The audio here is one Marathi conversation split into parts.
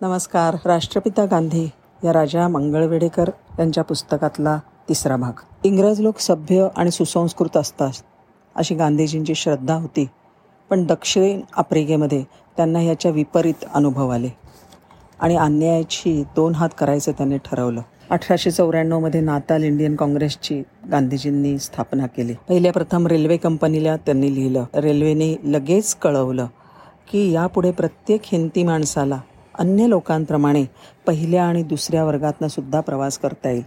नमस्कार. राष्ट्रपिता गांधी या राजा मंगळवेडेकर यांच्या पुस्तकातला तिसरा भाग. इंग्रज लोक सभ्य आणि सुसंस्कृत असतात अशी गांधीजींची श्रद्धा होती. पण दक्षिण आफ्रिकेमध्ये त्यांना याच्या विपरीत अनुभव आले. आणि अन्यायाची दोन हात करायचं त्यांनी ठरवलं. अठराशे चौऱ्याण्णवमध्ये नाताल इंडियन काँग्रेसची गांधीजींनी स्थापना केली. पहिल्या प्रथम रेल्वे कंपनीला त्यांनी लिहिलं. रेल्वेने लगेच कळवलं की यापुढे प्रत्येक हिंदी माणसाला अन्य लोकांप्रमाणे पहिल्या आणि दुसऱ्या वर्गातनं सुद्धा प्रवास करता येईल.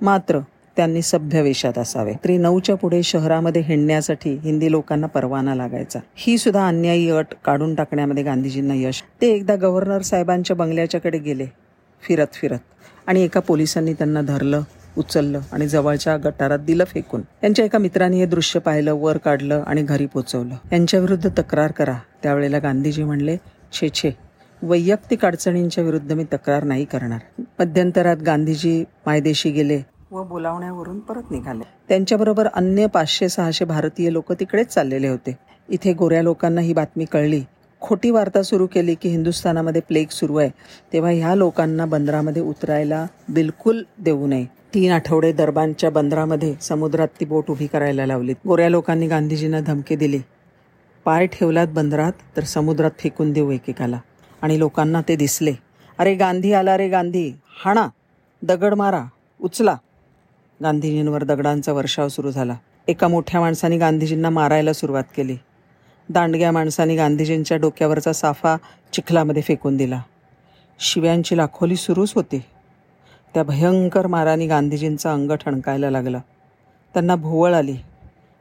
मात्र त्यांनी सभ्य वेशात असावे. तरी नऊच्या पुढे शहरामध्ये हिंडण्यासाठी हिंदी लोकांना परवाना लागायचा. ही सुद्धा अन्यायी अट काढून टाकण्यामध्ये गांधीजींना यश. ते एकदा गव्हर्नर साहेबांच्या बंगल्याच्याकडे गेले. फिरत फिरत. आणि एका पोलिसांनी त्यांना धरलं उचललं आणि जवळच्या गटारात दिलं फेकून. त्यांच्या एका मित्राने हे दृश्य पाहिलं वर काढलं आणि घरी पोचवलं. यांच्याविरुद्ध तक्रार करा. त्यावेळेला गांधीजी म्हणले छे छे वैयक्तिक अडचणींच्या विरुद्ध मी तक्रार नाही करणार. मध्यंतरात गांधीजी मायदेशी गेले व बोलावण्यावरून परत निघाले. त्यांच्याबरोबर अन्य पाचशे सहाशे भारतीय लोक तिकडेच चाललेले होते. इथे गोऱ्या लोकांना ही बातमी कळली. खोटी वार्ता सुरू केली की हिंदुस्थानामध्ये प्लेग सुरू आहे. तेव्हा ह्या लोकांना बंदरामध्ये उतरायला बिलकुल देऊ नये. तीन आठवडे दरबानच्या बंदरामध्ये समुद्रात ती बोट उभी करायला लावली. गोऱ्या लोकांनी गांधीजींना धमकी दिली. पाय ठेवलात बंदरात तर समुद्रात फेकून देऊ एकेकाला. आणि लोकांना ते दिसले. अरे गांधी आला रे गांधी. हाणा. दगड मारा. उचला. गांधीजींवर दगडांचा वर्षाव सुरू झाला. एका मोठ्या माणसाने गांधीजींना मारायला सुरुवात केली. दांडग्या माणसाने गांधीजींच्या डोक्यावरचा साफा चिखलामध्ये फेकून दिला. शिव्यांची लाखोली सुरूच होती. त्या भयंकर माराने गांधीजींचं अंग ठणकायला लागलं. त्यांना भोवळ आली.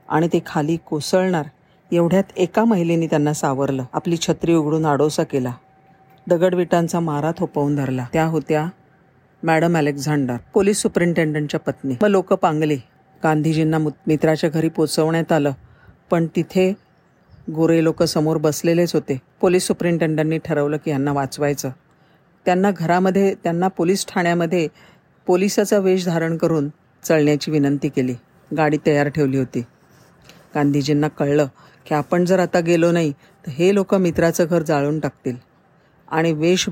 आणि ते खाली कोसळणार एवढ्यात एका महिलेने त्यांना सावरलं. आपली छत्री उघडून आडोसा केला. दगडविटांचा मारा थोपवून धरला. त्या होत्या मॅडम अलेक्झांडर पोलीस सुपरिंटेंडंटच्या पत्नी. मग लोक पांगली. गांधीजींना मित्राच्या घरी पोचवण्यात आलं. पण तिथे गोरे लोक समोर बसलेलेच होते. पोलीस सुपरिंटेंडंटनी ठरवलं की यांना वाचवायचं. त्यांना घरामध्ये त्यांना पोलीस ठाण्यामध्ये पोलिसाचा वेश धारण करून चळण्याची विनंती केली. गाडी तयार ठेवली होती. गांधीजींना कळलं की आपण जर आता गेलो नाही तर हे लोक मित्राचं घर जाळून टाकतील. आणि वेश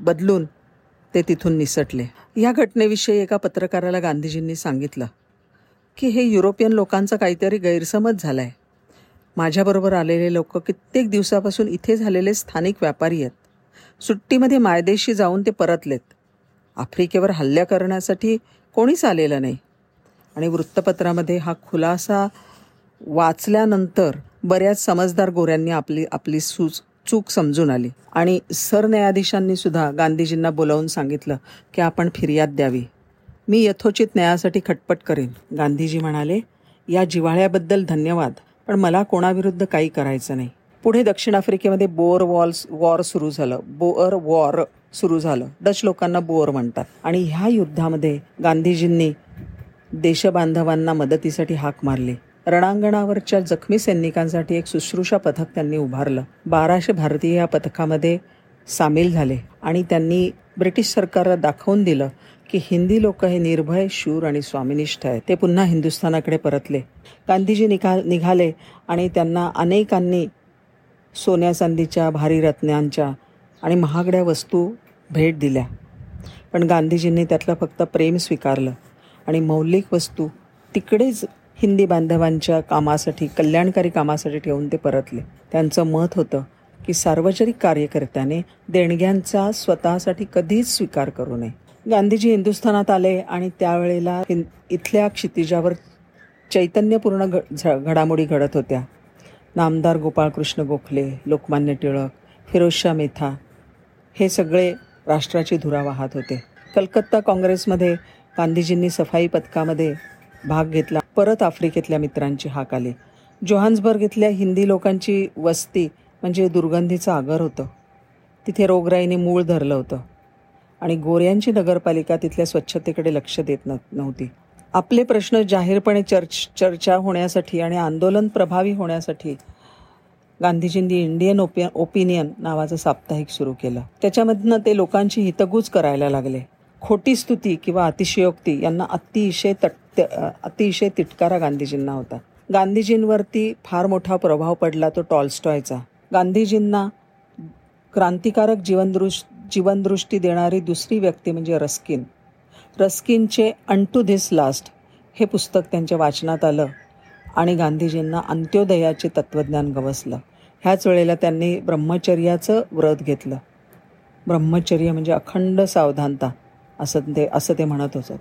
बदलून ते तिथून निसटले. या घटनेविषयी एका पत्रकाराला गांधीजींनी सांगितलं की हे युरोपियन लोकांचा काहीतरी गैरसमज झाला आहे माझ्याबरोबर आलेले लोक कित्येक दिवसापासून इथे झालेले स्थानिक व्यापारी आहेत. सुट्टीमध्ये मायदेशी जाऊन ते परतलेत. आफ्रिकेवर हल्ल्या करण्यासाठी कोणीच आलेलं नाही. आणि वृत्तपत्रामध्ये हा खुलासा वाचल्यानंतर बऱ्याच समजदार गोऱ्यांनी आपली आपली सूज चूक समजून आली. आणि सरन्यायाधीशांनी सुद्धा गांधीजींना बोलावून सांगितलं की आपण फिर्याद द्यावी. मी यथोचित न्यायासाठी खटपट करेन. गांधीजी म्हणाले या जिव्हाळ्याबद्दल धन्यवाद पण मला कोणाविरुद्ध काही करायचं नाही. पुढे दक्षिण आफ्रिकेमध्ये बोअर वॉल्स वॉर सुरू झालं. बोअर वॉर सुरू झालं. डच लोकांना बोअर म्हणतात. आणि ह्या युद्धामध्ये गांधीजींनी देशबांधवांना मदतीसाठी हाक मारली. रणांगणावरच्या जखमी सैनिकांसाठी एक शुश्रूषा पथक त्यांनी उभारलं. बाराशे भारतीय या पथकामध्ये सामील झाले आणि त्यांनी ब्रिटिश सरकारला दाखवून दिलं की हिंदी लोक हे निर्भय शूर आणि स्वामिनिष्ठ आहेत. ते पुन्हा हिंदुस्थानाकडे परतले. गांधीजी निघा निघाले आणि त्यांना अनेकांनी सोन्या चांदीच्या भारी रत्नांच्या आणि महागड्या वस्तू भेट दिल्या. पण गांधीजींनी त्यातलं फक्त प्रेम स्वीकारलं आणि मौलिक वस्तू तिकडेच हिंदी बांधवांच्या कामासाठी कल्याणकारी कामासाठी ठेवून ते परतले. त्यांचं मत होतं की सार्वजनिक कार्यकर्त्याने देणग्यांचा स्वतःसाठी कधीच स्वीकार करू नये. गांधीजी हिंदुस्थानात आले आणि त्यावेळेला इथल्या क्षितिजावर चैतन्यपूर्ण घ घडामोडी घडत होत्या. नामदार गोपाळकृष्ण गोखले लोकमान्य टिळक फिरोजशाह मेथा हे सगळे राष्ट्राची धुरा वाहत होते. कलकत्ता काँग्रेसमध्ये गांधीजींनी सफाई पथकामध्ये भाग घेतला. परत आफ्रिकेतल्या मित्रांची हाक आली. जोहान्सबर्ग इथल्या हिंदी लोकांची वस्ती म्हणजे दुर्गंधीचं आगर होतं. तिथे रोगराईने मूळ धरलं होतं. आणि गोऱ्यांची नगरपालिका तिथल्या स्वच्छतेकडे लक्ष देत नव्हती. आपले प्रश्न जाहीरपणे चर्च चर्चा होण्यासाठी आणि आंदोलन प्रभावी होण्यासाठी गांधीजींनी इंडियन ओपि ओपिनियन नावाचं साप्ताहिक सुरू केलं. त्याच्यामधनं ते लोकांची हितगूज करायला लागले. खोटी स्तुती किंवा अतिशयोक्ती यांना अतिशय तट अतिशय तिटकारा गांधीजींना होता. गांधीजींवरती फार मोठा प्रभाव पडला तो टॉलस्टॉयचा. गांधीजींना क्रांतिकारक जीवनदृश जीवनदृष्टी देणारी दुसरी व्यक्ती म्हणजे रस्किन. रस्किनचे अंटू धिस लास्ट हे पुस्तक त्यांच्या वाचनात आलं आणि गांधीजींना अंत्योदयाचे तत्त्वज्ञान गवसलं. ह्याच वेळेला त्यांनी ब्रह्मचर्याचं व्रत घेतलं. ब्रह्मचर्य म्हणजे अखंड सावधानता. असं ते असं ते म्हणत होतं.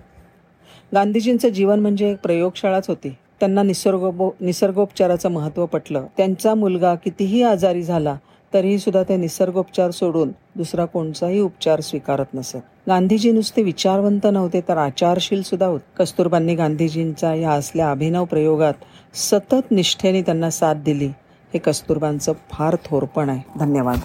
गांधीजींचं जीवन म्हणजे एक प्रयोगशाळाच होती. त्यांना निसर्गोपो निसर्गोपचाराचं महत्त्व पटलं. त्यांचा मुलगा कितीही आजारी झाला तरीही सुद्धा ते निसर्गोपचार सोडून दुसरा कोणताही उपचार स्वीकारत नसत गांधीजी नुसते विचारवंत नव्हते तर आचारशील सुद्धा होत. कस्तुरबांनी गांधीजींचा या असल्या अभिनव प्रयोगात सतत निष्ठेने त्यांना साथ दिली. हे कस्तुरबांचं फार थोरपण आहे. धन्यवाद.